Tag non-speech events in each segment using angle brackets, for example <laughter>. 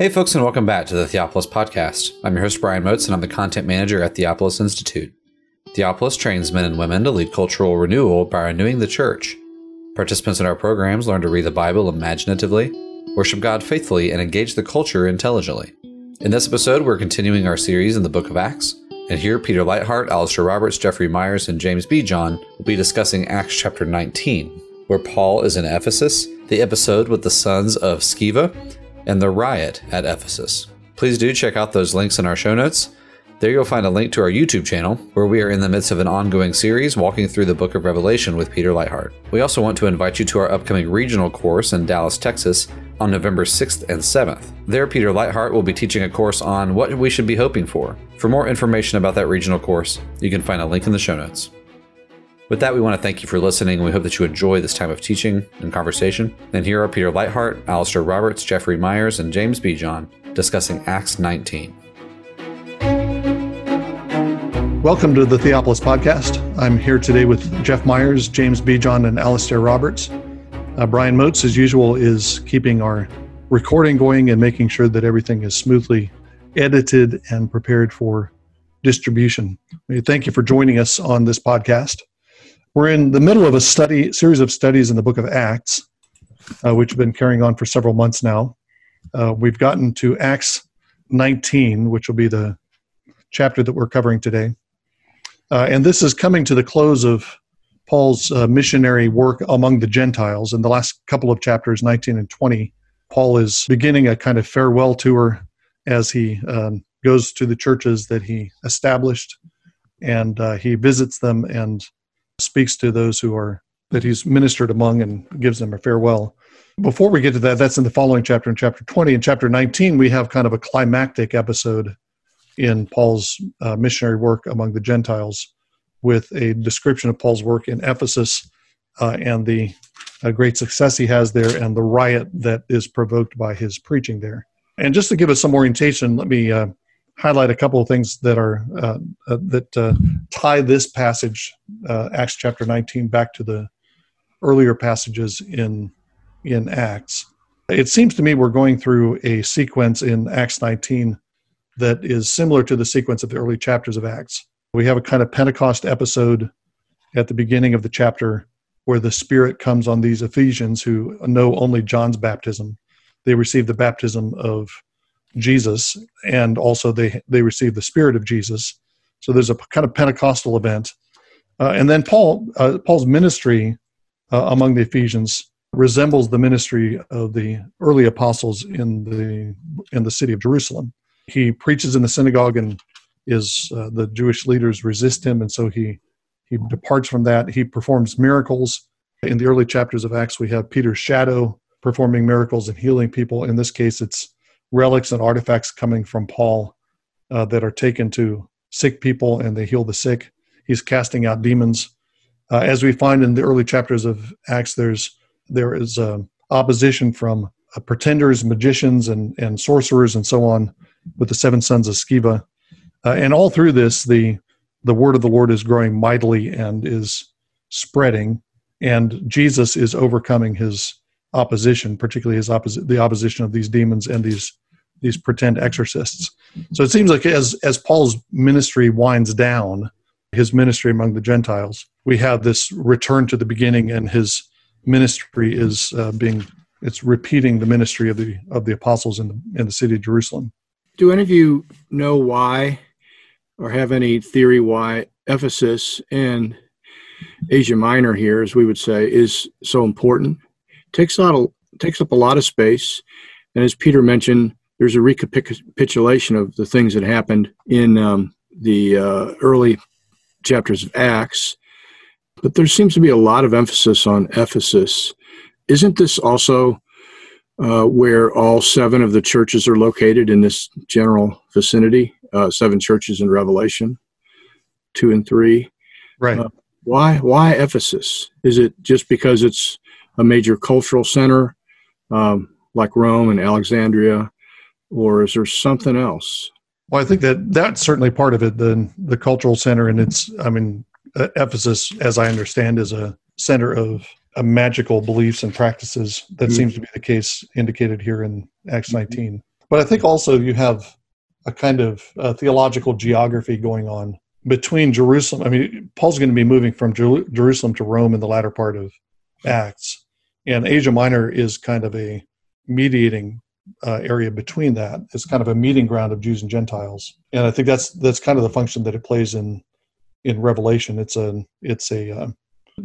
Hey, folks, and welcome back to the Theopolis Podcast. I'm your host, Brian Moats, and I'm the content manager at Theopolis Institute. Theopolis trains men and women to lead cultural renewal by renewing the church. Participants in our programs learn to read the Bible imaginatively, worship God faithfully, and engage the culture intelligently. In this episode, we're continuing our series in the book of Acts, and here Peter Leithart, Alistair Roberts, Jeffrey Myers, and James Bejon will be discussing Acts chapter 19, where Paul is in Ephesus, the episode with the sons of Sceva, and the riot at Ephesus. Please do check out those links in our show notes. There you'll find a link to our YouTube channel, where we are in the midst of an ongoing series walking through the book of Revelation with Peter Leithart. We also want to invite you to our upcoming regional course in Dallas, Texas on November 6th and 7th. There, Peter Leithart will be teaching a course on what we should be hoping for. For more information about that regional course, you can find a link in the show notes. With that, we want to thank you for listening, and we hope that you enjoy this time of teaching and conversation. And here are Peter Leithart, Alistair Roberts, Jeffrey Myers, and James Bejon discussing Acts 19. Welcome to the Theopolis Podcast. I'm here today with Jeff Myers, James Bejon, and Alistair Roberts. Uh, Brian Moats, as usual, is keeping our recording going and making sure that everything is smoothly edited and prepared for distribution. Thank you for joining us on this podcast. We're in the middle of a study series of studies in the book of Acts, uh, which have been carrying on for several months now. Uh, we've gotten to Acts 19, which will be the chapter that we're covering today. Uh, and this is coming to the close of Paul's uh, missionary work among the Gentiles. In the last couple of chapters, 19 and 20, Paul is beginning a kind of farewell tour as he um, goes to the churches that he established and uh, he visits them and speaks to those who are that he's ministered among and gives them a farewell. Before we get to that, that's in the following chapter, in chapter 20. In chapter 19, we have kind of a climactic episode in Paul's uh, missionary work among the Gentiles with a description of Paul's work in Ephesus uh, and the uh, great success he has there and the riot that is provoked by his preaching there. And just to give us some orientation, let me uh, highlight a couple of things that are uh, uh, that uh, tie this passage, uh, Acts chapter 19, back to the earlier passages in in Acts. It seems to me we're going through a sequence in Acts 19 that is similar to the sequence of the early chapters of Acts. We have a kind of Pentecost episode at the beginning of the chapter where the Spirit comes on these Ephesians who know only John's baptism. They receive the baptism of Jesus, and also they they receive the Spirit of Jesus. So there's a kind of Pentecostal event, uh, and then Paul uh, Paul's ministry uh, among the Ephesians resembles the ministry of the early apostles in the in the city of Jerusalem. He preaches in the synagogue, and is uh, the Jewish leaders resist him, and so he he departs from that. He performs miracles. In the early chapters of Acts, we have Peter's shadow performing miracles and healing people. In this case, it's relics and artifacts coming from Paul uh, that are taken to sick people and they heal the sick. He's casting out demons. Uh, as we find in the early chapters of Acts, there's there is uh, opposition from uh, pretenders, magicians, and and sorcerers, and so on, with the seven sons of Sceva. Uh, and all through this, the the word of the Lord is growing mightily and is spreading, and Jesus is overcoming his opposition, particularly his opposite the opposition of these demons and these these pretend exorcists. So it seems like as as Paul's ministry winds down, his ministry among the Gentiles, we have this return to the beginning, and his ministry is uh, being it's repeating the ministry of the of the apostles in the in the city of Jerusalem. Do any of you know why, or have any theory why Ephesus and Asia Minor here, as we would say, is so important? Takes out takes up a lot of space, and as Peter mentioned, there's a recapitulation of the things that happened in um, the uh, early chapters of Acts. But there seems to be a lot of emphasis on Ephesus. Isn't this also uh, where all seven of the churches are located in this general vicinity? Uh, seven churches in Revelation, two and three. Right. Uh, why? Why Ephesus? Is it just because it's a major cultural center um, like Rome and Alexandria? or is there something else? Well, I think that that's certainly part of it. The the cultural center, and it's I mean Ephesus, as I understand, is a center of uh, magical beliefs and practices. That mm-hmm. seems to be the case indicated here in Acts mm-hmm. 19. But I think also you have a kind of uh, theological geography going on between Jerusalem. I mean, Paul's going to be moving from Jer- Jerusalem to Rome in the latter part of Acts, and Asia Minor is kind of a mediating uh, area between that. It's kind of a meeting ground of Jews and Gentiles, and I think that's that's kind of the function that it plays in in Revelation. It's a it's a uh,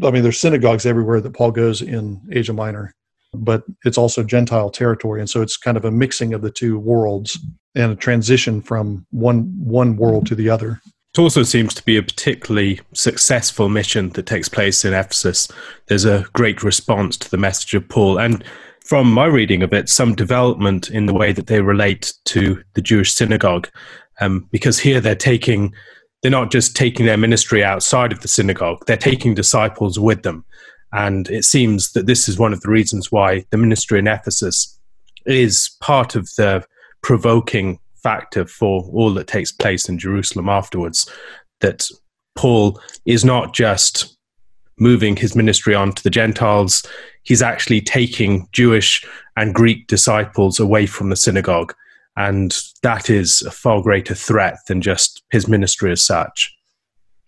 I mean, there's synagogues everywhere that Paul goes in Asia Minor, but it's also Gentile territory, and so it's kind of a mixing of the two worlds and a transition from one one world to the other. It also seems to be a particularly successful mission that takes place in Ephesus. There's a great response to the message of Paul, and from my reading of it, some development in the way that they relate to the Jewish synagogue, um, because here they're taking they're not just taking their ministry outside of the synagogue, they're taking disciples with them. And it seems that this is one of the reasons why the ministry in Ephesus is part of the provoking factor for all that takes place in Jerusalem afterwards. That Paul is not just moving his ministry on to the Gentiles, he's actually taking Jewish and Greek disciples away from the synagogue and that is a far greater threat than just his ministry as such.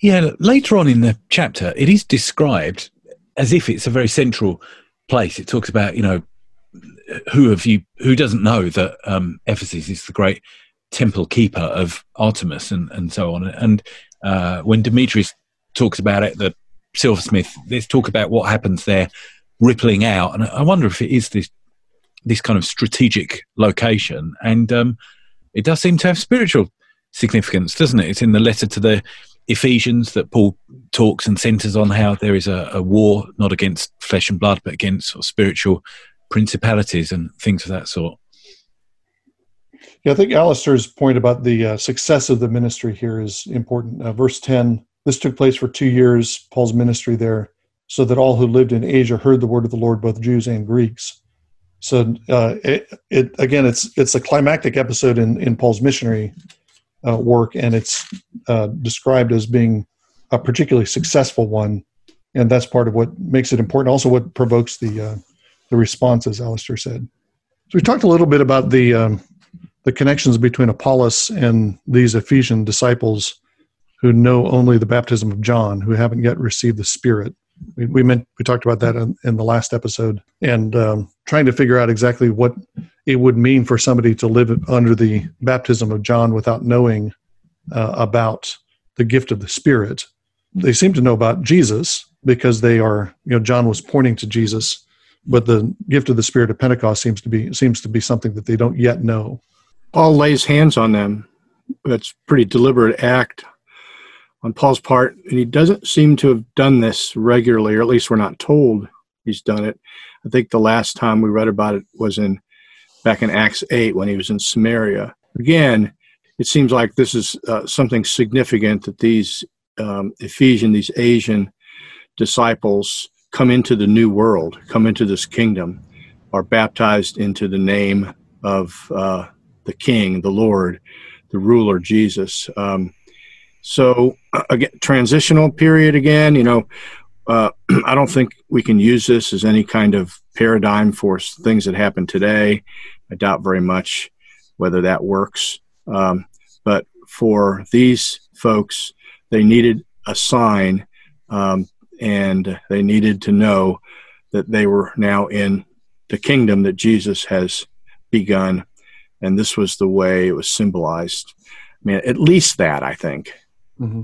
Yeah, later on in the chapter, it is described as if it's a very central place. It talks about, you know, who have you, who doesn't know that um, Ephesus is the great temple keeper of Artemis and, and so on. And uh, when Demetrius talks about it, the silversmith, there's talk about what happens there rippling out. And I wonder if it is this this kind of strategic location, and um, it does seem to have spiritual significance, doesn't it? It's in the letter to the Ephesians that Paul talks and centers on how there is a, a war not against flesh and blood, but against sort of spiritual principalities and things of that sort. Yeah, I think Alistair's point about the uh, success of the ministry here is important. Uh, verse 10 this took place for two years, Paul's ministry there, so that all who lived in Asia heard the word of the Lord, both Jews and Greeks. So uh, it, it, again, it's it's a climactic episode in in Paul's missionary uh, work, and it's uh, described as being a particularly successful one, and that's part of what makes it important. Also, what provokes the uh, the response, as Alistair said. So we talked a little bit about the um, the connections between Apollos and these Ephesian disciples who know only the baptism of John, who haven't yet received the Spirit. We, we meant we talked about that in, in the last episode, and um, trying to figure out exactly what it would mean for somebody to live under the baptism of John without knowing uh, about the gift of the Spirit. They seem to know about Jesus because they are, you know, John was pointing to Jesus, but the gift of the Spirit of Pentecost seems to be seems to be something that they don't yet know. Paul lays hands on them. That's pretty deliberate act on Paul's part, and he doesn't seem to have done this regularly, or at least we're not told he's done it. I think the last time we read about it was in back in Acts 8 when he was in Samaria. Again, it seems like this is uh, something significant that these um, Ephesian, these Asian disciples come into the new world, come into this kingdom, are baptized into the name of uh, the King, the Lord, the ruler, Jesus. Um, so uh, again, transitional period again. You know, uh, <clears throat> I don't think we can use this as any kind of paradigm for things that happen today. I doubt very much whether that works. Um, but for these folks, they needed a sign um, and they needed to know that they were now in the kingdom that Jesus has begun. And this was the way it was symbolized. I mean, at least that, I think. Mm-hmm.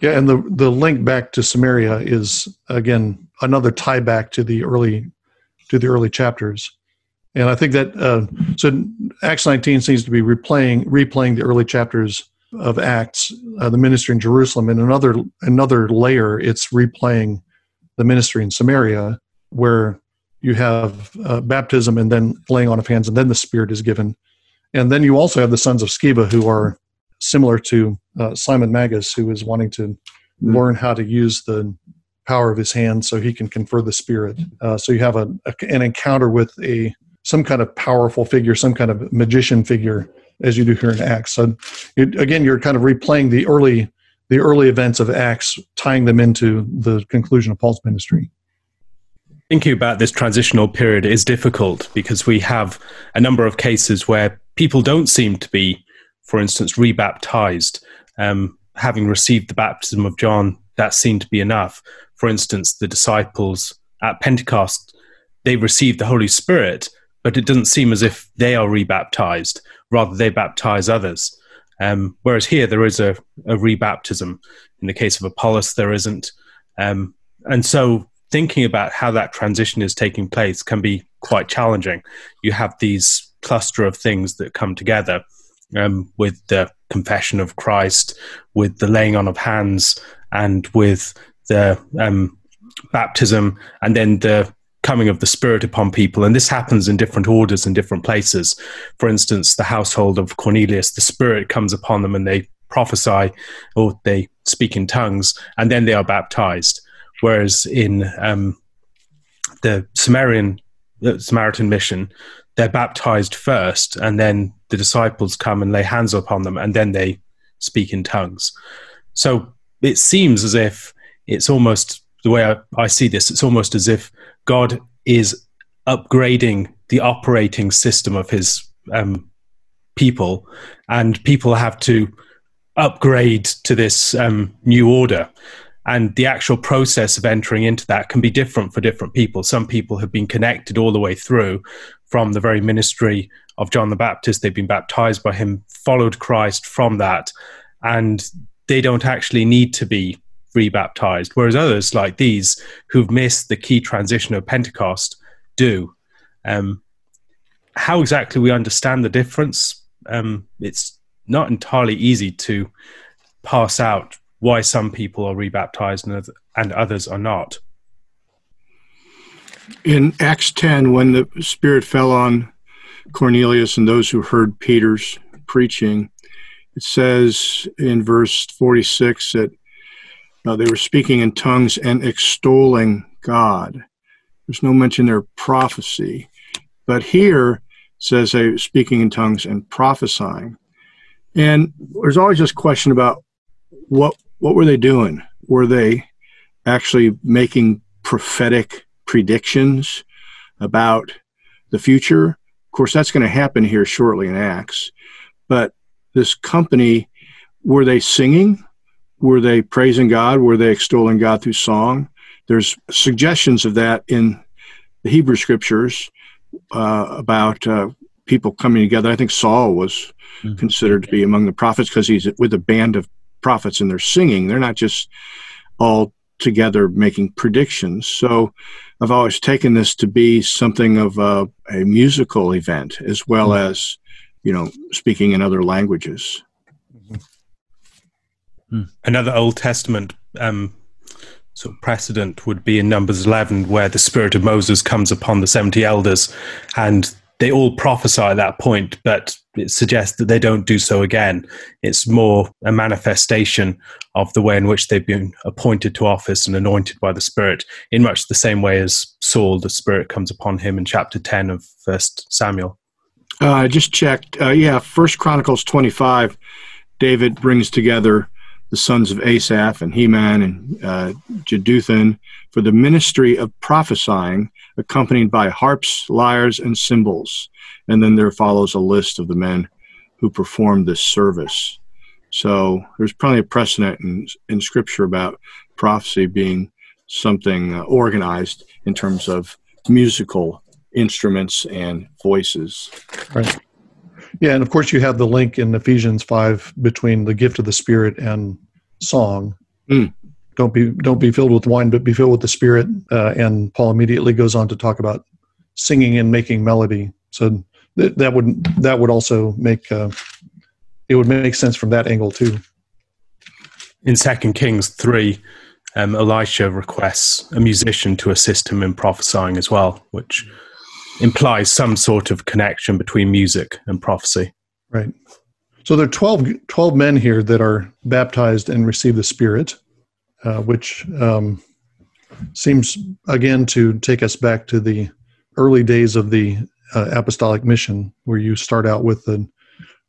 Yeah, and the the link back to Samaria is again another tie back to the early to the early chapters, and I think that uh, so Acts 19 seems to be replaying replaying the early chapters of Acts, uh, the ministry in Jerusalem, and another another layer, it's replaying the ministry in Samaria, where you have uh, baptism and then laying on of hands, and then the Spirit is given, and then you also have the sons of Sceva who are similar to uh, Simon Magus, who is wanting to mm-hmm. learn how to use the power of his hand so he can confer the spirit. Uh, so you have a, a, an encounter with a some kind of powerful figure, some kind of magician figure, as you do here in Acts. So it, again, you're kind of replaying the early the early events of Acts, tying them into the conclusion of Paul's ministry. Thinking about this transitional period is difficult because we have a number of cases where people don't seem to be, for instance, rebaptized. Um, having received the baptism of John, that seemed to be enough. For instance, the disciples at Pentecost, they received the Holy Spirit, but it doesn't seem as if they are rebaptized. Rather, they baptize others. Um, whereas here, there is a, a rebaptism. In the case of Apollos, there isn't. Um, and so thinking about how that transition is taking place can be quite challenging. You have these cluster of things that come together um, with the confession of Christ, with the laying on of hands, and with the um, baptism, and then the coming of the Spirit upon people. And this happens in different orders in different places. For instance, the household of Cornelius, the Spirit comes upon them and they prophesy or they speak in tongues, and then they are baptized. Whereas in um, the Samaritan the Samaritan mission, they're baptized first, and then the disciples come and lay hands upon them, and then they speak in tongues. So it seems as if it's almost the way I, I see this. It's almost as if God is upgrading the operating system of His um, people, and people have to upgrade to this um, new order and the actual process of entering into that can be different for different people. Some people have been connected all the way through from the very ministry of john the baptist. They've been baptized by him followed christ from that and they don't actually need to be rebaptized whereas others like these who've missed the key transition of pentecost do. Um, how exactly we understand the difference um, it's not entirely easy to pass out why some people are rebaptized and, others are not. In Acts 10, when the Spirit fell on Cornelius and those who heard Peter's preaching, it says in verse 46 that uh, they were speaking in tongues and extolling God. There's no mention there of prophecy. But here says they were speaking in tongues and prophesying. And there's always this question about what what were they doing? Were they actually making prophetic predictions about the future? Of course, that's going to happen here shortly in Acts. But this company, were they singing? Were they praising God? Were they extolling God through song? There's suggestions of that in the Hebrew scriptures uh, about uh, people coming together. I think Saul was mm-hmm. considered to be among the prophets because he's with a band of prophets and they're singing. They're not just all together making predictions. So I've always taken this to be something of a, a musical event as well mm-hmm. as, you know, speaking in other languages. Mm-hmm. Another Old Testament um, sort of precedent would be in Numbers 11, where the spirit of Moses comes upon the 70 elders and they all prophesy at that point, but it suggests that they don't do so again. It's more a manifestation of the way in which they've been appointed to office and anointed by the Spirit, in much the same way as Saul, the Spirit comes upon him in chapter 10 of First Samuel. Uh, I just checked. Uh, yeah, First Chronicles 25, David brings together the sons of Asaph and Heman and uh, Jeduthun for the ministry of prophesying, accompanied by harps, lyres, and cymbals. And then there follows a list of the men who performed this service. So there's plenty of precedent in, in Scripture about prophecy being something uh, organized in terms of musical instruments and voices. Right. Yeah, and of course you have the link in Ephesians five between the gift of the Spirit and song. Mm. Don't be don't be filled with wine, but be filled with the Spirit. Uh, and Paul immediately goes on to talk about singing and making melody. So th- that would that would also make uh, it would make sense from that angle too. In Second Kings three, um, Elisha requests a musician to assist him in prophesying as well, which implies some sort of connection between music and prophecy. Right. So there are 12, 12 men here that are baptized and receive the Spirit, uh, which um, seems again to take us back to the early days of the uh, apostolic mission, where you start out with the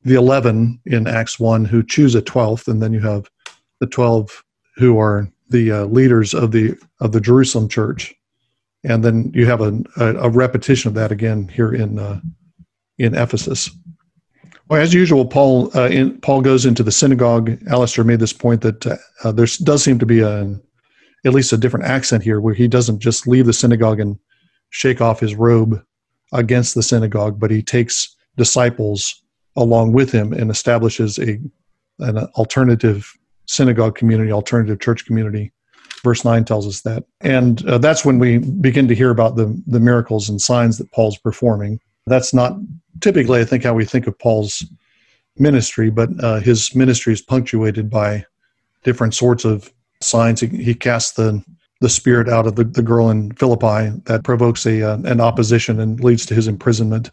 the eleven in Acts one who choose a twelfth, and then you have the twelve who are the uh, leaders of the of the Jerusalem church, and then you have a, a, a repetition of that again here in uh, in Ephesus. Well, as usual, Paul uh, in, Paul goes into the synagogue. Alistair made this point that uh, there does seem to be a, at least a different accent here, where he doesn't just leave the synagogue and shake off his robe against the synagogue, but he takes disciples along with him and establishes a an alternative synagogue community, alternative church community. Verse nine tells us that, and uh, that's when we begin to hear about the the miracles and signs that Paul's performing. That's not typically, I think, how we think of Paul's ministry, but uh, his ministry is punctuated by different sorts of signs. He, he casts the the spirit out of the, the girl in Philippi that provokes a uh, an opposition and leads to his imprisonment.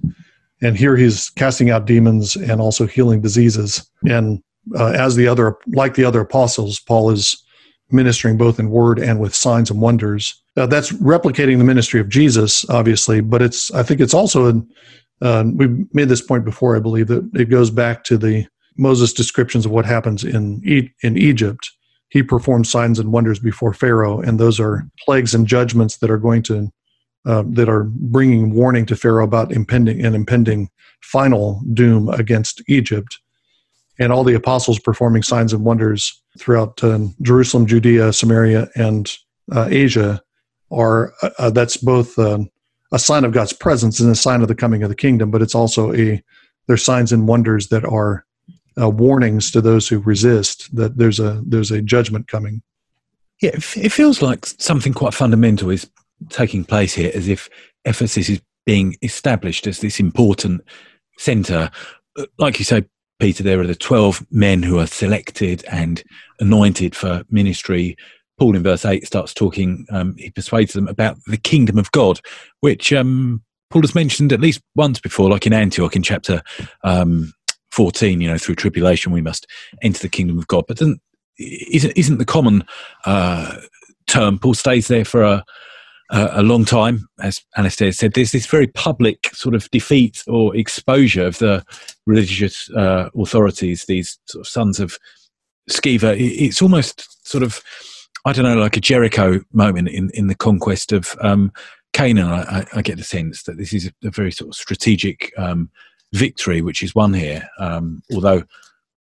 And here he's casting out demons and also healing diseases. And uh, as the other, like the other apostles, Paul is ministering both in word and with signs and wonders. Uh, that's replicating the ministry of Jesus, obviously, but it's I think it's also an uh, we've made this point before, I believe, that it goes back to the Moses descriptions of what happens in e- in Egypt. He performs signs and wonders before Pharaoh, and those are plagues and judgments that are going to uh, that are bringing warning to Pharaoh about impending and impending final doom against Egypt. And all the apostles performing signs and wonders throughout uh, Jerusalem, Judea, Samaria, and uh, Asia are uh, that's both a sign of God's presence and a sign of the coming of the kingdom, but it's also a there's signs and wonders that are uh, warnings to those who resist that there's a there's a judgment coming. Yeah, it feels like something quite fundamental is taking place here, as if Ephesus is being established as this important center. Uh, like you say, Peter, there are the 12 men who are selected and anointed for ministry Paul in verse 8 starts talking, um, he persuades them about the kingdom of God, which um, Paul has mentioned at least once before, like in Antioch in chapter um, 14, you know, through tribulation we must enter the kingdom of God. But isn't, isn't the common uh, term, Paul stays there for a, a long time, as Alistair said, there's this very public sort of defeat or exposure of the religious uh, authorities, these sort of sons of Sceva. It's almost sort of I don't know, like a Jericho moment in, in the conquest of um, Canaan. I, I, get the sense that this is a, very sort of strategic um, victory which is won here. Um, although,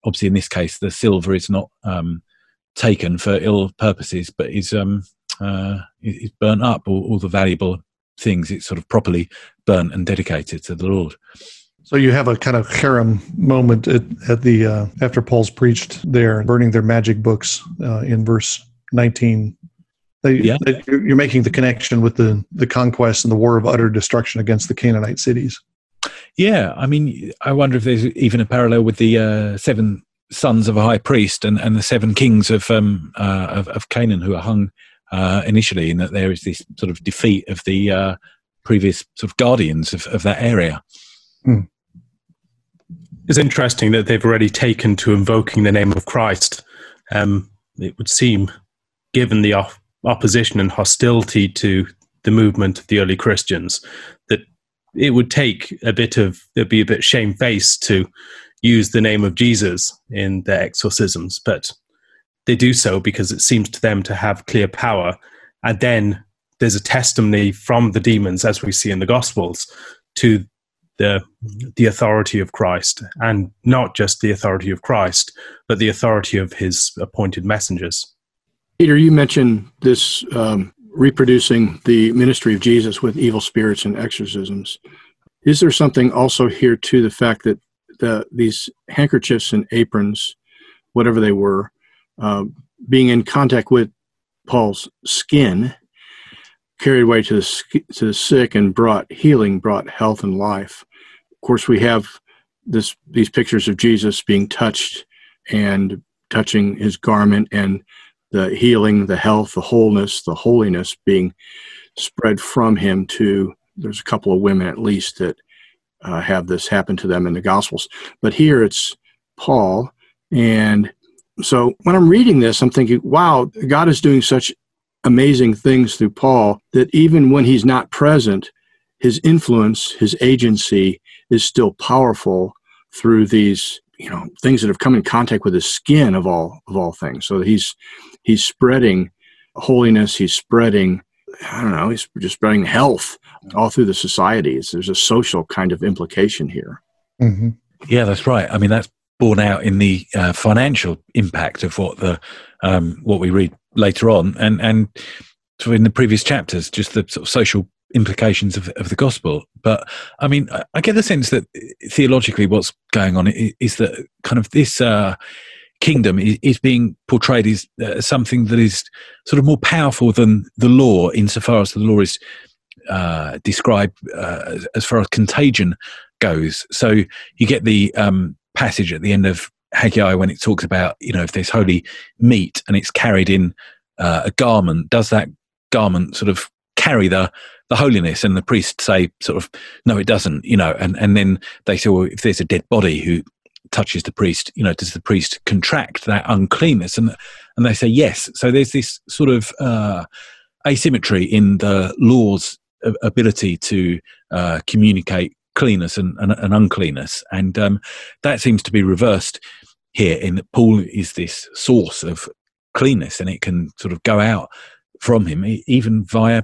obviously, in this case, the silver is not um, taken for ill purposes, but is um, uh, is burnt up. All, all the valuable things, it's sort of properly burnt and dedicated to the Lord. So you have a kind of herem moment at, at the uh, after Paul's preached there, burning their magic books uh, in verse 19 they, yeah. They, you're making the connection with the the conquest and the war of utter destruction against the Canaanite cities. Yeah, I mean, I wonder if there's even a parallel with the uh, seven sons of a high priest and, and the seven kings of um uh, of, of, Canaan who are hung uh, initially, in that there is this sort of defeat of the uh, previous sort of guardians of, of that area. Hmm. It's interesting that they've already taken to invoking the name of Christ. Um, it would seem given the op- opposition and hostility to the movement of the early Christians, that it would take a bit of, it'd be a bit shamefaced to use the name of Jesus in their exorcisms, but they do so because it seems to them to have clear power. And then there's a testimony from the demons, as we see in the Gospels, to the the authority of Christ, and not just the authority of Christ, but the authority of His appointed messengers. Peter, you mentioned this um, reproducing the ministry of Jesus with evil spirits and exorcisms. Is there something also here to the fact that the, these handkerchiefs and aprons, whatever they were, uh, being in contact with Paul's skin, carried away to the, to the sick and brought healing, brought health and life. Of course, we have this these pictures of Jesus being touched and touching his garment and the healing, the health, the wholeness, the holiness being spread from him to there's a couple of women at least that uh, have this happen to them in the Gospels. But here it's Paul. And so when I'm reading this, I'm thinking, wow, God is doing such amazing things through Paul that even when he's not present, his influence, his agency is still powerful through these you know things that have come in contact with his skin of all of all things so he's he's spreading holiness he's spreading I don't know, he's just spreading health all through the societies. There's a social kind of implication here. Mm-hmm. Yeah, that's right. I mean, that's borne out in the uh, financial impact of what the um, what we read later on, and and so in the previous chapters, just the sort of social implications of, of the gospel. But I mean, I, I get the sense that theologically, what's going on is, that kind of this. Uh, kingdom is, is being portrayed as uh, something that is sort of more powerful than the law insofar as the law is uh, described uh, as far as contagion goes. So you get the um, passage at the end of Haggai when it talks about, you know, if there's holy meat and it's carried in uh, a garment, does that garment sort of carry the the holiness? And the priests say, sort of, no, it doesn't, you know. And and then they say, well, if there's a dead body who touches the priest, you know, does the priest contract that uncleanness? And and they say yes. So there's this sort of uh, asymmetry in the law's ability to uh, communicate cleanness and, and, and uncleanness, and um, that seems to be reversed here. In that Paul is this source of cleanness, and it can sort of go out from him, even via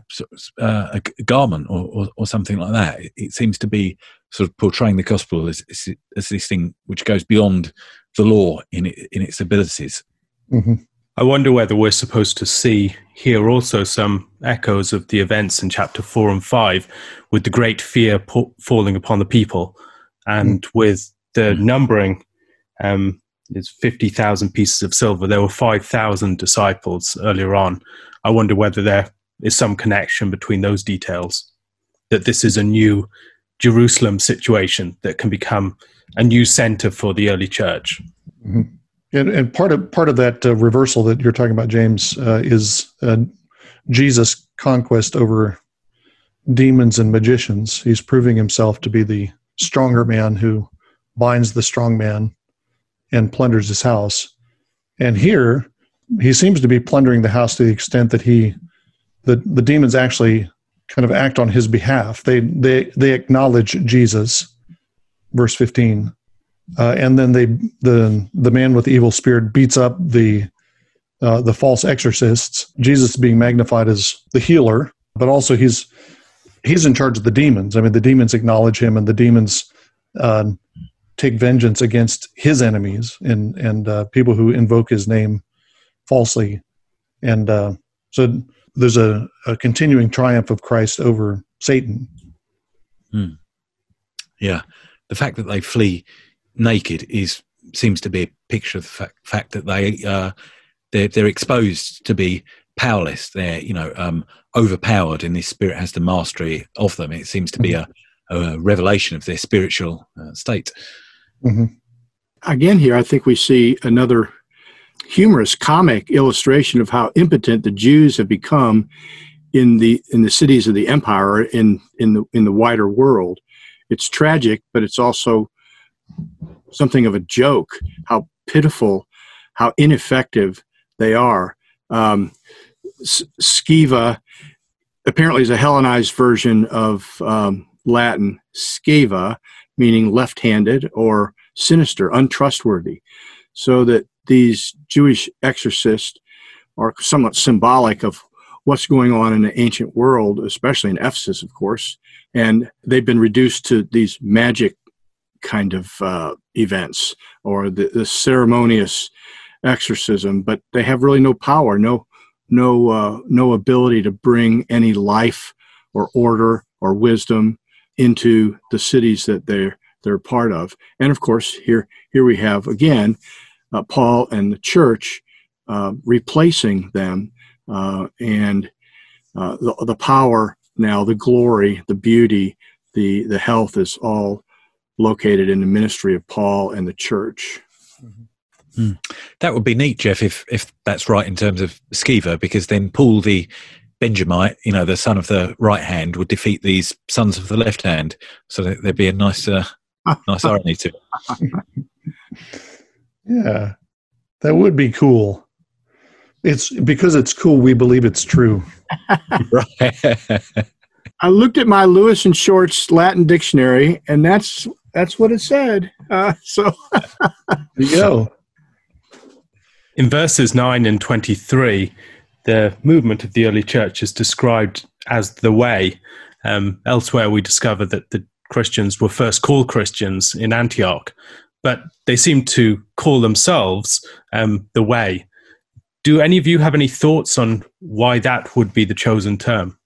uh, a garment or, or, or, something like that. It seems to be sort of portraying the gospel as, as this thing which goes beyond the law in it, in its abilities. Mm-hmm. I wonder whether we're supposed to see here also some echoes of the events in chapter four and five, with the great fear po- falling upon the people, and mm. with the mm. numbering. Um, it's 50,000 pieces of silver. There were 5,000 disciples earlier on. I wonder whether there is some connection between those details, that this is a new Jerusalem situation that can become a new center for the early church. Mm-hmm. And, and, part of part of that uh, reversal that you're talking about, James, uh, is uh, Jesus' conquest over demons and magicians. He's proving himself to be the stronger man who binds the strong man and plunders his house. And here, he seems to be plundering the house to the extent that he the the demons actually kind of act on his behalf. They they they acknowledge Jesus, verse fifteen, uh, and then they the the man with the evil spirit beats up the uh, the false exorcists. Jesus being magnified as the healer, but also he's he's in charge of the demons. I mean, the demons acknowledge him, and the demons uh, take vengeance against his enemies and and uh, people who invoke his name falsely. And uh, so there's a, a, continuing triumph of Christ over Satan. Hmm. Yeah. The fact that they flee naked is seems to be a picture of the fact, fact that they uh, they're, they're exposed to be powerless. They're you know um, overpowered, and this spirit has the mastery of them. It seems to be a, a, revelation of their spiritual uh, state. Mm-hmm. Again, here I think we see another humorous comic illustration of how impotent the Jews have become in the in the cities of the empire in in the in the wider world. It's tragic, but it's also something of a joke. How pitiful, how ineffective they are. Um, Sceva apparently is a Hellenized version of um, Latin sceva, meaning left-handed or sinister, untrustworthy. So that these Jewish exorcists are somewhat symbolic of what's going on in the ancient world, especially in Ephesus, of course. And they've been reduced to these magic kind of uh, events or the, the, ceremonious exorcism, but they have really no power, no no uh, no ability to bring any life or order or wisdom into the cities that they're they're part of. And of course, here here we have again uh, Paul and the church uh, replacing them, uh, and uh, the, the power now, the glory, the beauty, the the health is all located in the ministry of Paul and the church. Mm-hmm. That would be neat, Jeff, if if that's right in terms of Sceva, because then Paul the Benjamite, you know, the son of the right hand, would defeat these sons of the left hand. So there'd be a nice, uh, <laughs> nice irony to it. <laughs> Yeah, that would be cool. It's because it's cool. We believe it's true. <laughs> right. I looked at my Lewis and Shorts Latin dictionary, and that's that's what it said. Uh, so there you go. In verses nine and twenty-three, the movement of the early church is described as the way. Um, elsewhere, we discover that the Christians were first called Christians in Antioch, but they seem to call themselves um, the way. Do any of you have any thoughts on why that would be the chosen term?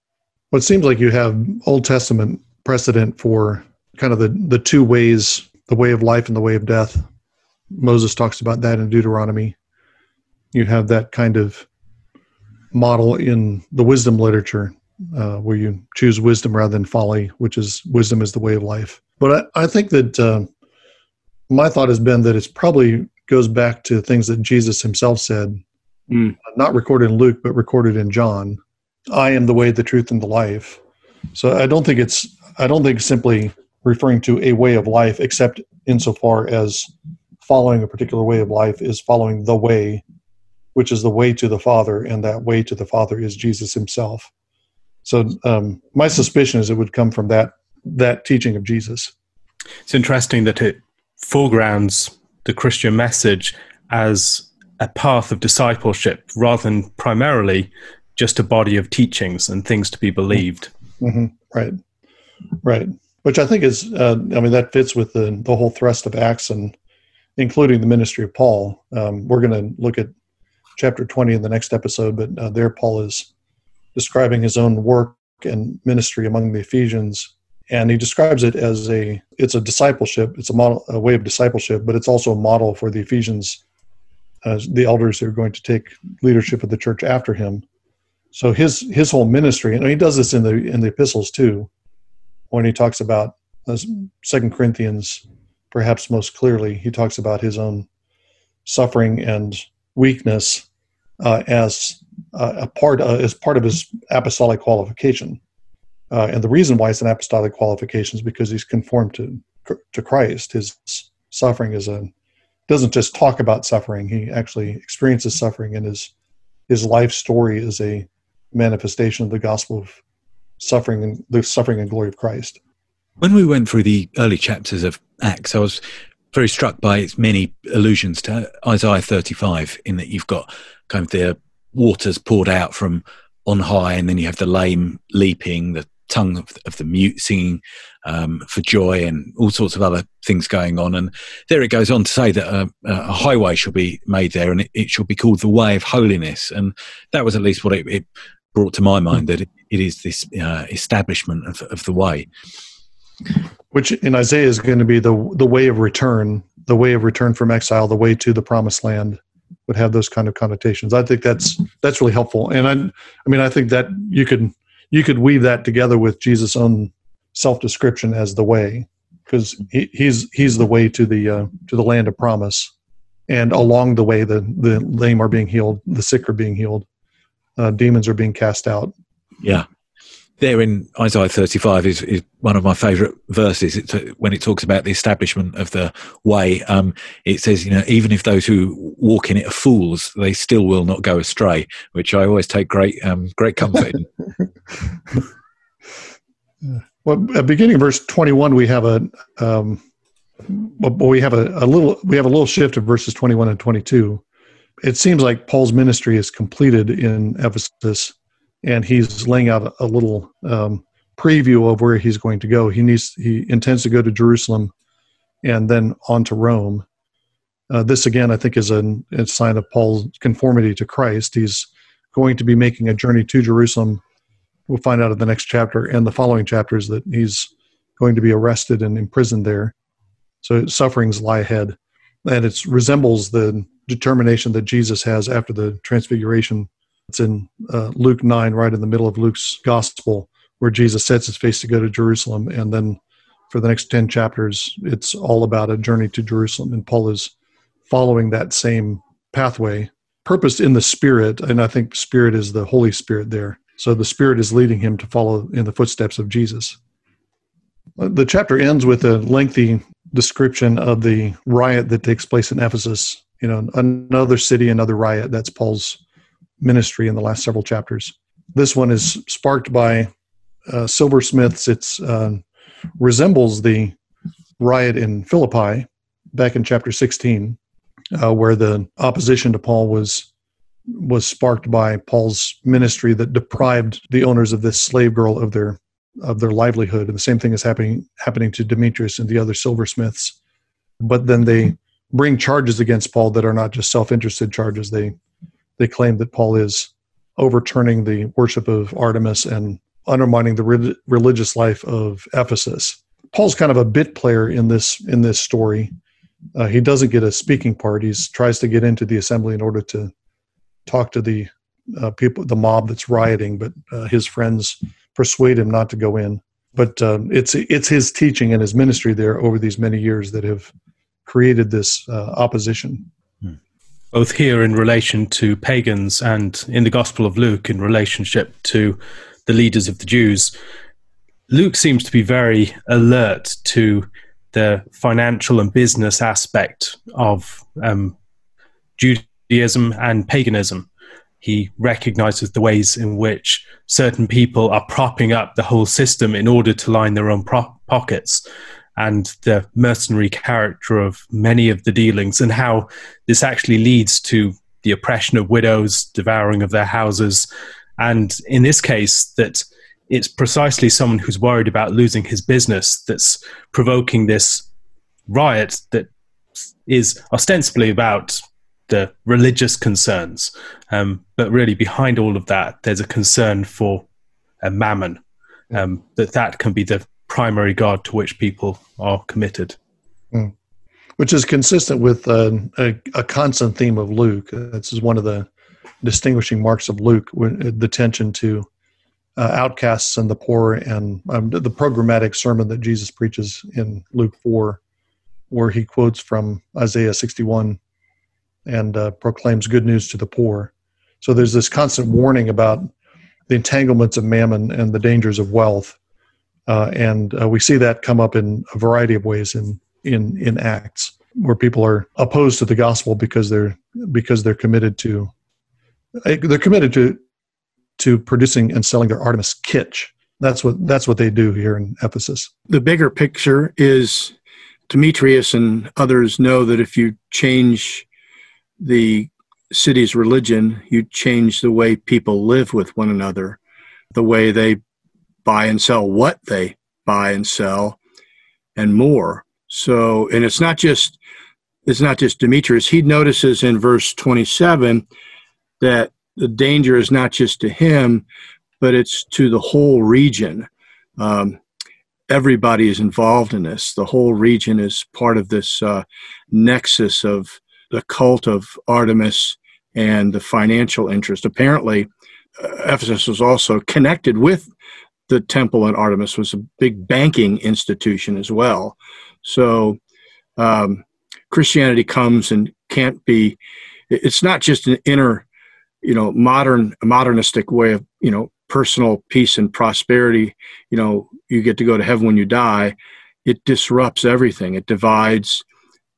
Well, it seems like you have Old Testament precedent for kind of the, the two ways the way of life and the way of death. Moses talks about that in Deuteronomy. You have that kind of model in the wisdom literature uh, where you choose wisdom rather than folly, which is wisdom is the way of life. But I, I think that uh, my thought has been that it probably goes back to things that Jesus himself said, mm. not recorded in Luke, but recorded in John. I am the way, the truth, and the life. So I don't think it's I don't think simply referring to a way of life, except insofar as following a particular way of life is following the way, which is the way to the Father, and that way to the Father is Jesus Himself. So um, my suspicion is it would come from that that teaching of Jesus. It's interesting that it foregrounds the Christian message as a path of discipleship rather than primarily just a body of teachings and things to be believed. Mm-hmm. Right, right which I think is, uh, I mean, that fits with the, the whole thrust of Acts and including the ministry of Paul. Um, we're going to look at chapter 20 in the next episode, but uh, there Paul is describing his own work and ministry among the Ephesians. And he describes it as a, it's a discipleship, it's a model, a way of discipleship, but it's also a model for the Ephesians, uh, the elders who are going to take leadership of the church after him. So his, his whole ministry, and he does this in the, in the epistles too, when he talks about Second Corinthians, perhaps most clearly, he talks about his own suffering and weakness uh, as uh, a part uh, as part of his apostolic qualification. Uh, and the reason why it's an apostolic qualification is because he's conformed to to Christ. His suffering is a doesn't just talk about suffering; he actually experiences suffering, and his his life story is a manifestation of the gospel of suffering and the suffering and glory of Christ. When we went through the early chapters of Acts, I was very struck by its many allusions to Isaiah 35, in that you've got kind of the waters poured out from on high, and then you have the lame leaping, the tongue of, of the mute singing um, for joy, and all sorts of other things going on. And there it goes on to say that a, a highway shall be made there, and it, it, shall be called the way of holiness. And that was at least what it, it brought to my mind that it, it is this uh, establishment of, of the way. Which in Isaiah is going to be the the way of return, the way of return from exile, the way to the promised land would have those kind of connotations. I think that's that's really helpful, and I I mean I think that you could you could weave that together with Jesus' own self description as the way, because he, he's he's the way to the uh, to the land of promise, and along the way the the lame are being healed, the sick are being healed, uh, demons are being cast out. Yeah. There in Isaiah 35 is, is one of my favorite verses. It's, when it talks about the establishment of the way, um, it says, you know, even if those who walk in it are fools, they still will not go astray, which I always take great, um, great comfort in. <laughs> well, at beginning verse 21, we have a, um, we have a, a little, we have a little shift of verses 21 and 22 it seems like Paul's ministry is completed in Ephesus, and he's laying out a, little um, preview of where he's going to go. He needs he intends to go to Jerusalem, and then on to Rome. Uh, this again, I think, is a, a sign of Paul's conformity to Christ. He's going to be making a journey to Jerusalem. We'll find out in the next chapter and the following chapters that he's going to be arrested and imprisoned there. So sufferings lie ahead, and it resembles the determination that Jesus has after the transfiguration. It's in uh, Luke 9, right in the middle of Luke's gospel, where Jesus sets his face to go to Jerusalem. And then for the next 10 chapters, it's all about a journey to Jerusalem. And Paul is following that same pathway, purposed in the Spirit. And I think Spirit is the Holy Spirit there. So the Spirit is leading him to follow in the footsteps of Jesus. The chapter ends with a lengthy description of the riot that takes place in Ephesus you know another city another riot that's paul's ministry in the last several chapters this one is sparked by uh, silversmiths it uh, resembles the riot in philippi back in chapter 16 uh, where the opposition to paul was was sparked by Paul's ministry that deprived the owners of this slave girl of their of their livelihood. And the same thing is happening happening to Demetrius and the other silversmiths. But then they bring charges against Paul that are not just self-interested charges. They they claim that Paul is overturning the worship of Artemis and undermining the re- religious life of Ephesus. Paul's kind of a bit player in this in this story. Uh, he doesn't get a speaking part. He tries to get into the assembly in order to talk to the uh, people, the mob that's rioting, but uh, his friends persuade him not to go in. But um, it's it's his teaching and his ministry there over these many years that have created this uh, opposition. Both here in relation to pagans and in the Gospel of Luke in relationship to the leaders of the Jews. Luke seems to be very alert to the financial and business aspect of um, Judaism and paganism. He recognizes the ways in which certain people are propping up the whole system in order to line their own pro- pockets, and the mercenary character of many of the dealings, and how this actually leads to the oppression of widows, devouring of their houses, and in this case, that it's precisely someone who's worried about losing his business that's provoking this riot that is ostensibly about the religious concerns. Um, but really, behind all of that, there's a concern for a mammon, um, that that can be the primary god to which people are committed. Mm. Which is consistent with uh, a, a, constant theme of Luke. This is one of the distinguishing marks of Luke, the tension to uh, outcasts and the poor, and um, the programmatic sermon that Jesus preaches in Luke 4, where he quotes from Isaiah 61 and uh, proclaims good news to the poor. So there's this constant warning about the entanglements of mammon and the dangers of wealth. Uh, and uh, we see that come up in a variety of ways in, in, in Acts, where people are opposed to the gospel because they're because they're committed to they're committed to to producing and selling their Artemis kitsch. That's what that's what they do here in Ephesus. The bigger picture is Demetrius and others know that if you change the city's religion, you change the way people live with one another, the way they buy and sell what they buy and sell, and more. So, and it's not just it's not just Demetrius. He notices in verse 27 that the danger is not just to him, but it's to the whole region. Um, everybody is involved in this. The whole region is part of this uh, nexus of the cult of Artemis and the financial interest. Apparently, uh, Ephesus was also connected with the temple and Artemis was a big banking institution as well. So um, Christianity comes and can't be. It's not just an inner you know modern modernistic way of you know personal peace and prosperity you know you get to go to heaven when you die it disrupts everything it divides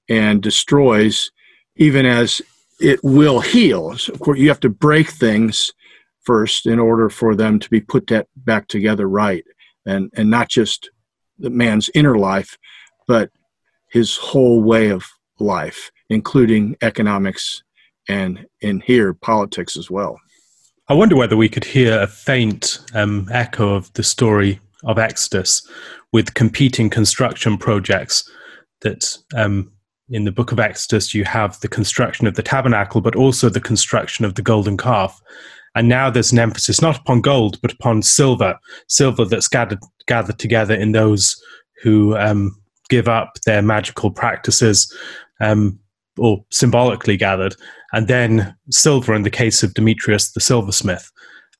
and destroys even as it will heal so of course you have to break things first in order for them to be put that back together right and and not just the man's inner life but his whole way of life including economics and in here politics as well. I wonder whether we could hear a faint um, echo of the story of Exodus with competing construction projects that um, in the book of Exodus you have the construction of the tabernacle, but also the construction of the golden calf. And now there's an emphasis not upon gold, but upon silver, silver that's gathered, gathered together in those who um, give up their magical practices um, or symbolically gathered, and then silver in the case of Demetrius the silversmith.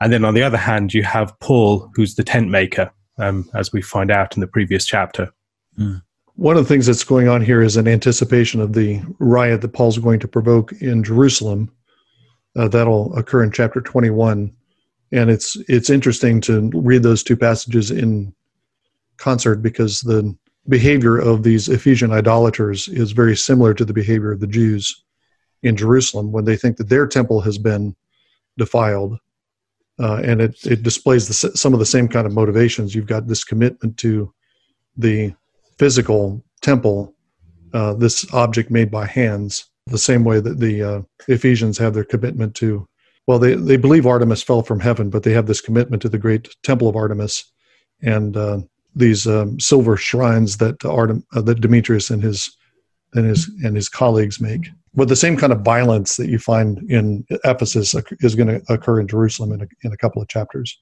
And then on the other hand, you have Paul, who's the tent maker, um, as we find out in the previous chapter. Mm. One of the things that's going on here is an anticipation of the riot that Paul's going to provoke in Jerusalem. Uh, that'll occur in chapter 21. And it's it's interesting to read those two passages in concert because the behavior of these Ephesian idolaters is very similar to the behavior of the Jews in Jerusalem when they think that their temple has been defiled. Uh, and it, it displays the, some of the same kind of motivations. You've got this commitment to the physical temple, uh, this object made by hands, the same way that the uh, Ephesians have their commitment to well, they, they believe Artemis fell from heaven, but they have this commitment to the great temple of Artemis and uh, these um, silver shrines that Artem, uh, that Demetrius and his and his and his colleagues make. But the same kind of violence that you find in Ephesus is going to occur in Jerusalem in a, in a couple of chapters.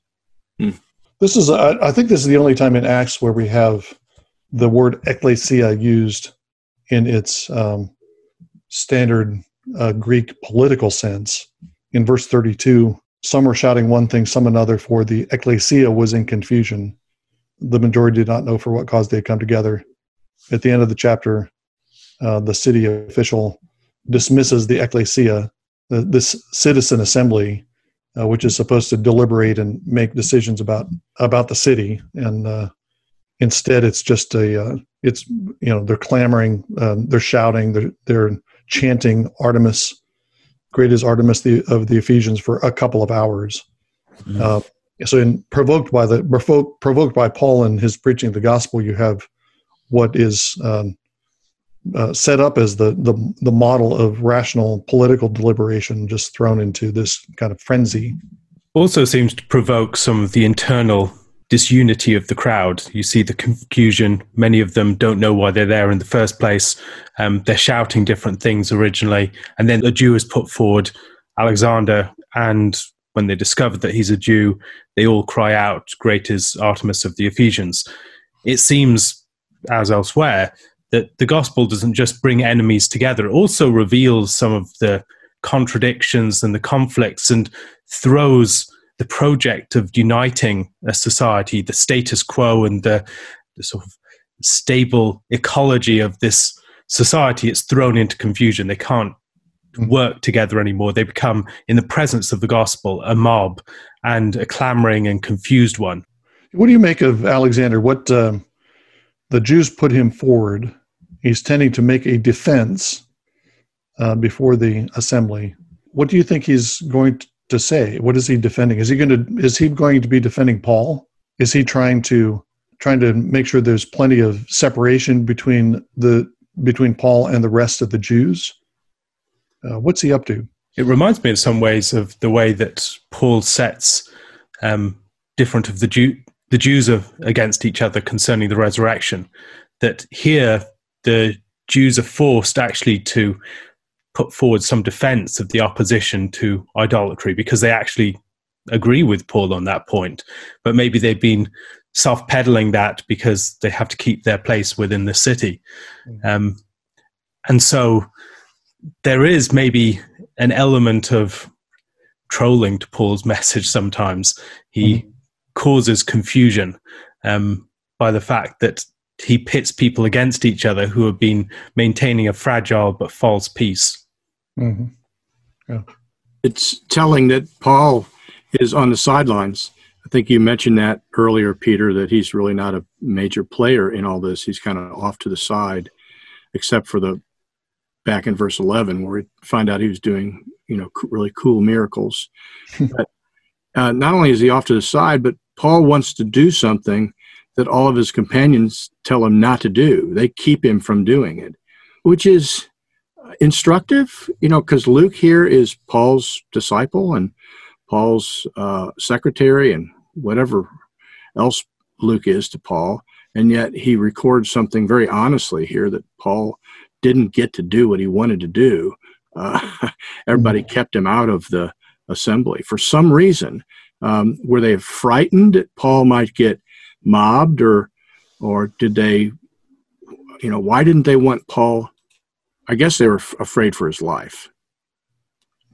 Hmm. This is, I think, this is the only time in Acts where we have the word ecclesia used in its um, standard uh, Greek political sense. In verse 32, some were shouting one thing, some another, for the ecclesia was in confusion. The majority did not know for what cause they had come together. At the end of the chapter, uh, the city official dismisses the ecclesia, the, this citizen assembly, uh, which is supposed to deliberate and make decisions about about the city, and uh, instead it's just a uh, it's you know they're clamoring, uh, they're shouting, they're they're chanting Artemis, great is Artemis the, of the Ephesians for a couple of hours. Mm-hmm. Uh, so, in, provoked by the provoked by Paul and his preaching of the gospel, you have what is um, uh, set up as the, the the model of rational political deliberation, just thrown into this kind of frenzy. Also, seems to provoke some of the internal disunity of the crowd. You see the confusion. Many of them don't know why they're there in the first place. Um, they're shouting different things originally, and then a Jew is put forward, Alexander, and when they discover that he's a Jew, they all cry out, "Great is Artemis of the Ephesians." It seems, as elsewhere, that the gospel doesn't just bring enemies together; it also reveals some of the contradictions and the conflicts, and throws the project of uniting a society, the status quo, and the, the sort of stable ecology of this society, it's thrown into confusion. They can't work together anymore. They become, in the presence of the gospel, a mob and a clamoring and confused one. What do you make of Alexander? What um, the Jews put him forward? He's tending to make a defense uh, before the assembly. What do you think he's going to say? What is he defending? Is he going to is he going to be defending Paul? Is he trying to trying to make sure there's plenty of separation between the between Paul and the rest of the Jews? Uh, what's he up to? It reminds me in some ways of the way that Paul sets um, different of the Jew the Jews are against each other concerning the resurrection. That here the Jews are forced actually to put forward some defense of the opposition to idolatry because they actually agree with Paul on that point. But maybe they've been self peddling that because they have to keep their place within the city. Mm-hmm. Um, and so there is maybe an element of trolling to Paul's <laughs> message sometimes. He mm-hmm. causes confusion um, by the fact that he pits people against each other who have been maintaining a fragile but false peace. Mm-hmm. Yeah. It's telling that Paul is on the sidelines. I think you mentioned that earlier, Peter, that he's really not a major player in all this. He's kind of off to the side, except for the back in verse 11 where we find out he was doing, you know, really cool miracles. <laughs> but uh, not only is he off to the side, but Paul wants to do something that all of his companions tell him not to do. They keep him from doing it, which is instructive, you know, because Luke here is Paul's disciple and Paul's uh, secretary and whatever else Luke is to Paul. And yet he records something very honestly here that Paul didn't get to do what he wanted to do. Uh, <laughs> everybody mm-hmm. kept him out of the assembly for some reason. Um, were they frightened that Paul might get mobbed or or did they you know why didn't they want paul? I guess they were f- afraid for his life.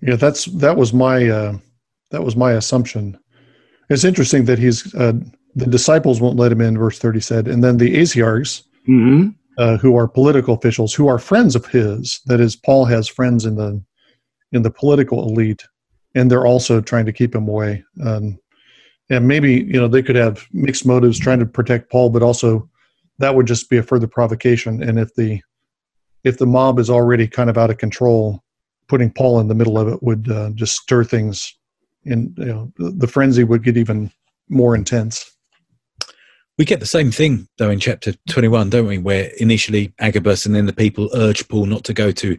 Yeah that's that was my uh, that was my assumption. It's interesting that he's uh, the disciples won't let him in verse 30 said and then the asiarchs mm-hmm. uh, who are political officials who are friends of his that is paul has friends in the in the political elite and they're also trying to keep him away um, and maybe you know they could have mixed motives trying to protect Paul, but also that would just be a further provocation. And if the if the mob is already kind of out of control, putting Paul in the middle of it would uh, just stir things, and you know the frenzy would get even more intense. We get the same thing though in chapter 21, don't we? Where initially Agabus and then the people urge Paul not to go to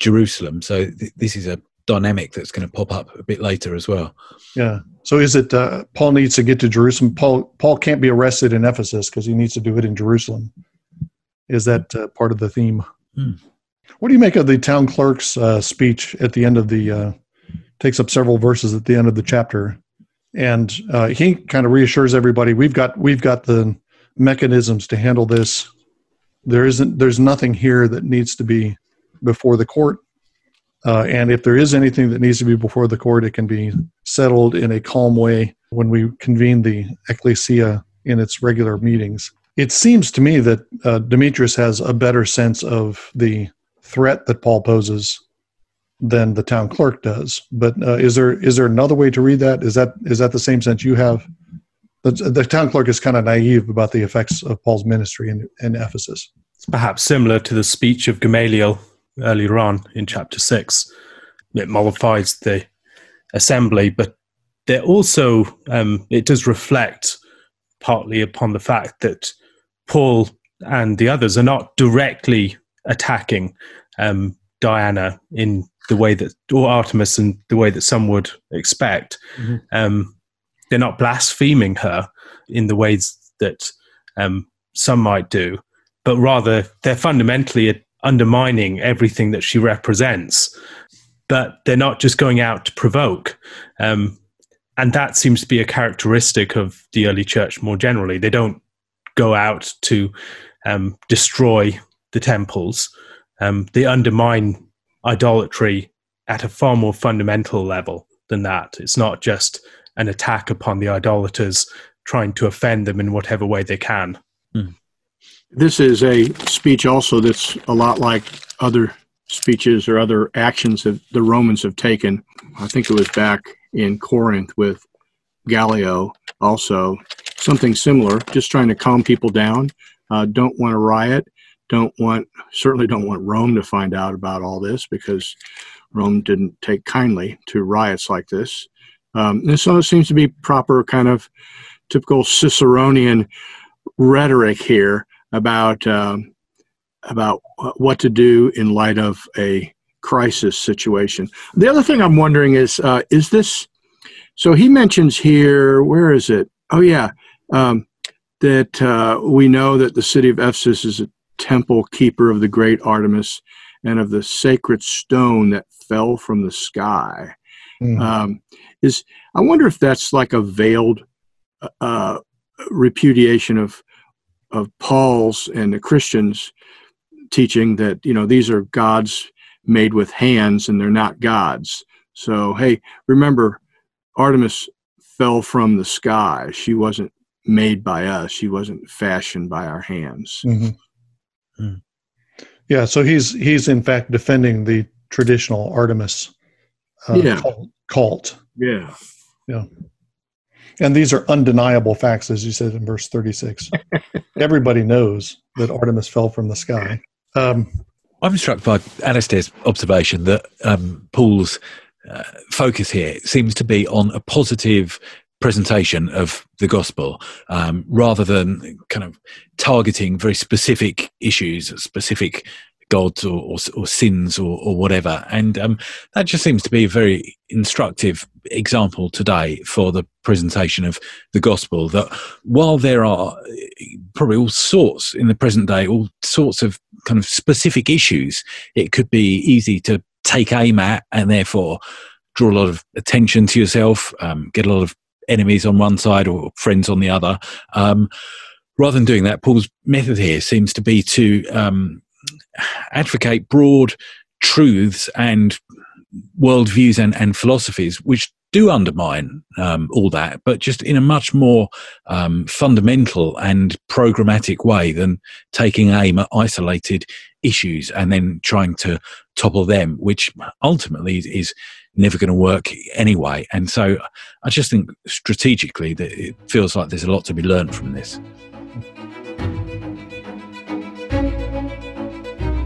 Jerusalem. So th- this is a dynamic that's going to pop up a bit later as well. Yeah. So is it uh, Paul needs to get to Jerusalem? Paul Paul can't be arrested in Ephesus because he needs to do it in Jerusalem. Is that uh, part of the theme? Hmm. What do you make of the town clerk's uh, speech at the end of the? Uh, takes up several verses at the end of the chapter, and uh, he kind of reassures everybody we've got we've got the mechanisms to handle this. There isn't there's nothing here that needs to be before the court. Uh, and if there is anything that needs to be before the court, it can be settled in a calm way when we convene the ecclesia in its regular meetings. It seems to me that uh, Demetrius has a better sense of the threat that Paul poses than the town clerk does. But uh, is there is there another way to read that? Is that is that the same sense you have? The, the town clerk is kind of naive about the effects of Paul's ministry in, in Ephesus. It's perhaps similar to the speech of Gamaliel earlier on in chapter six. It mollifies the assembly, but there also um, it does reflect partly upon the fact that Paul and the others are not directly attacking um, Diana in the way that, or Artemis in the way that some would expect. Mm-hmm. Um, they're not blaspheming her in the ways that um, some might do, but rather they're fundamentally undermining everything that she represents. But they're not just going out to provoke. Um, and that seems to be a characteristic of the early church more generally. They don't go out to um, destroy the temples, um, they undermine idolatry at a far more fundamental level than that. It's not just an attack upon the idolaters trying to offend them in whatever way they can. This is a speech also that's a lot like other speeches or other actions that the Romans have taken. I think it was back in Corinth with Gallio, also something similar, just trying to calm people down. Uh, don't want to riot. Don't want certainly don't want Rome to find out about all this because Rome didn't take kindly to riots like this. Um, and so it seems to be proper kind of typical Ciceronian rhetoric here about um, about what to do in light of a crisis situation. The other thing I'm wondering is uh, is this? So he mentions here, where is it? Oh yeah, um, that uh, we know that the city of Ephesus is a temple keeper of the great Artemis and of the sacred stone that fell from the sky. Mhm. Um, is I wonder if that's like a veiled uh, repudiation of of Paul's and the Christians' teaching that you know these are gods made with hands and they're not gods. So hey, remember Artemis fell from the sky. She wasn't made by us. She wasn't fashioned by our hands. Mhm. Hmm. Yeah, so he's he's in fact defending the traditional Artemis uh, Yeah. cult, cult, Yeah. And these are undeniable facts, as you said in verse thirty-six. <laughs> Everybody knows that Artemis fell from the sky. Um, I'm struck by Alastair's observation that um, Paul's uh, focus here seems to be on a positive presentation of the gospel um, rather than kind of targeting very specific issues, specific gods or, or, or sins or, or whatever. And um, that just seems to be a very instructive example today for the presentation of the gospel. That while there are eh, probably all sorts in the present day, all sorts of kind of specific issues, it could be easy to take aim at and therefore draw a lot of attention to yourself, um, get a lot of enemies on one side or friends on the other. Um, rather than doing that, Paul's method here seems to be to um, advocate broad truths and worldviews and, and philosophies which do undermine um, all that, but just in a much more um, fundamental and programmatic way than taking aim at isolated issues and then trying to topple them, which ultimately is never going to work anyway. And so I just think strategically that it feels like there's a lot to be learned from this.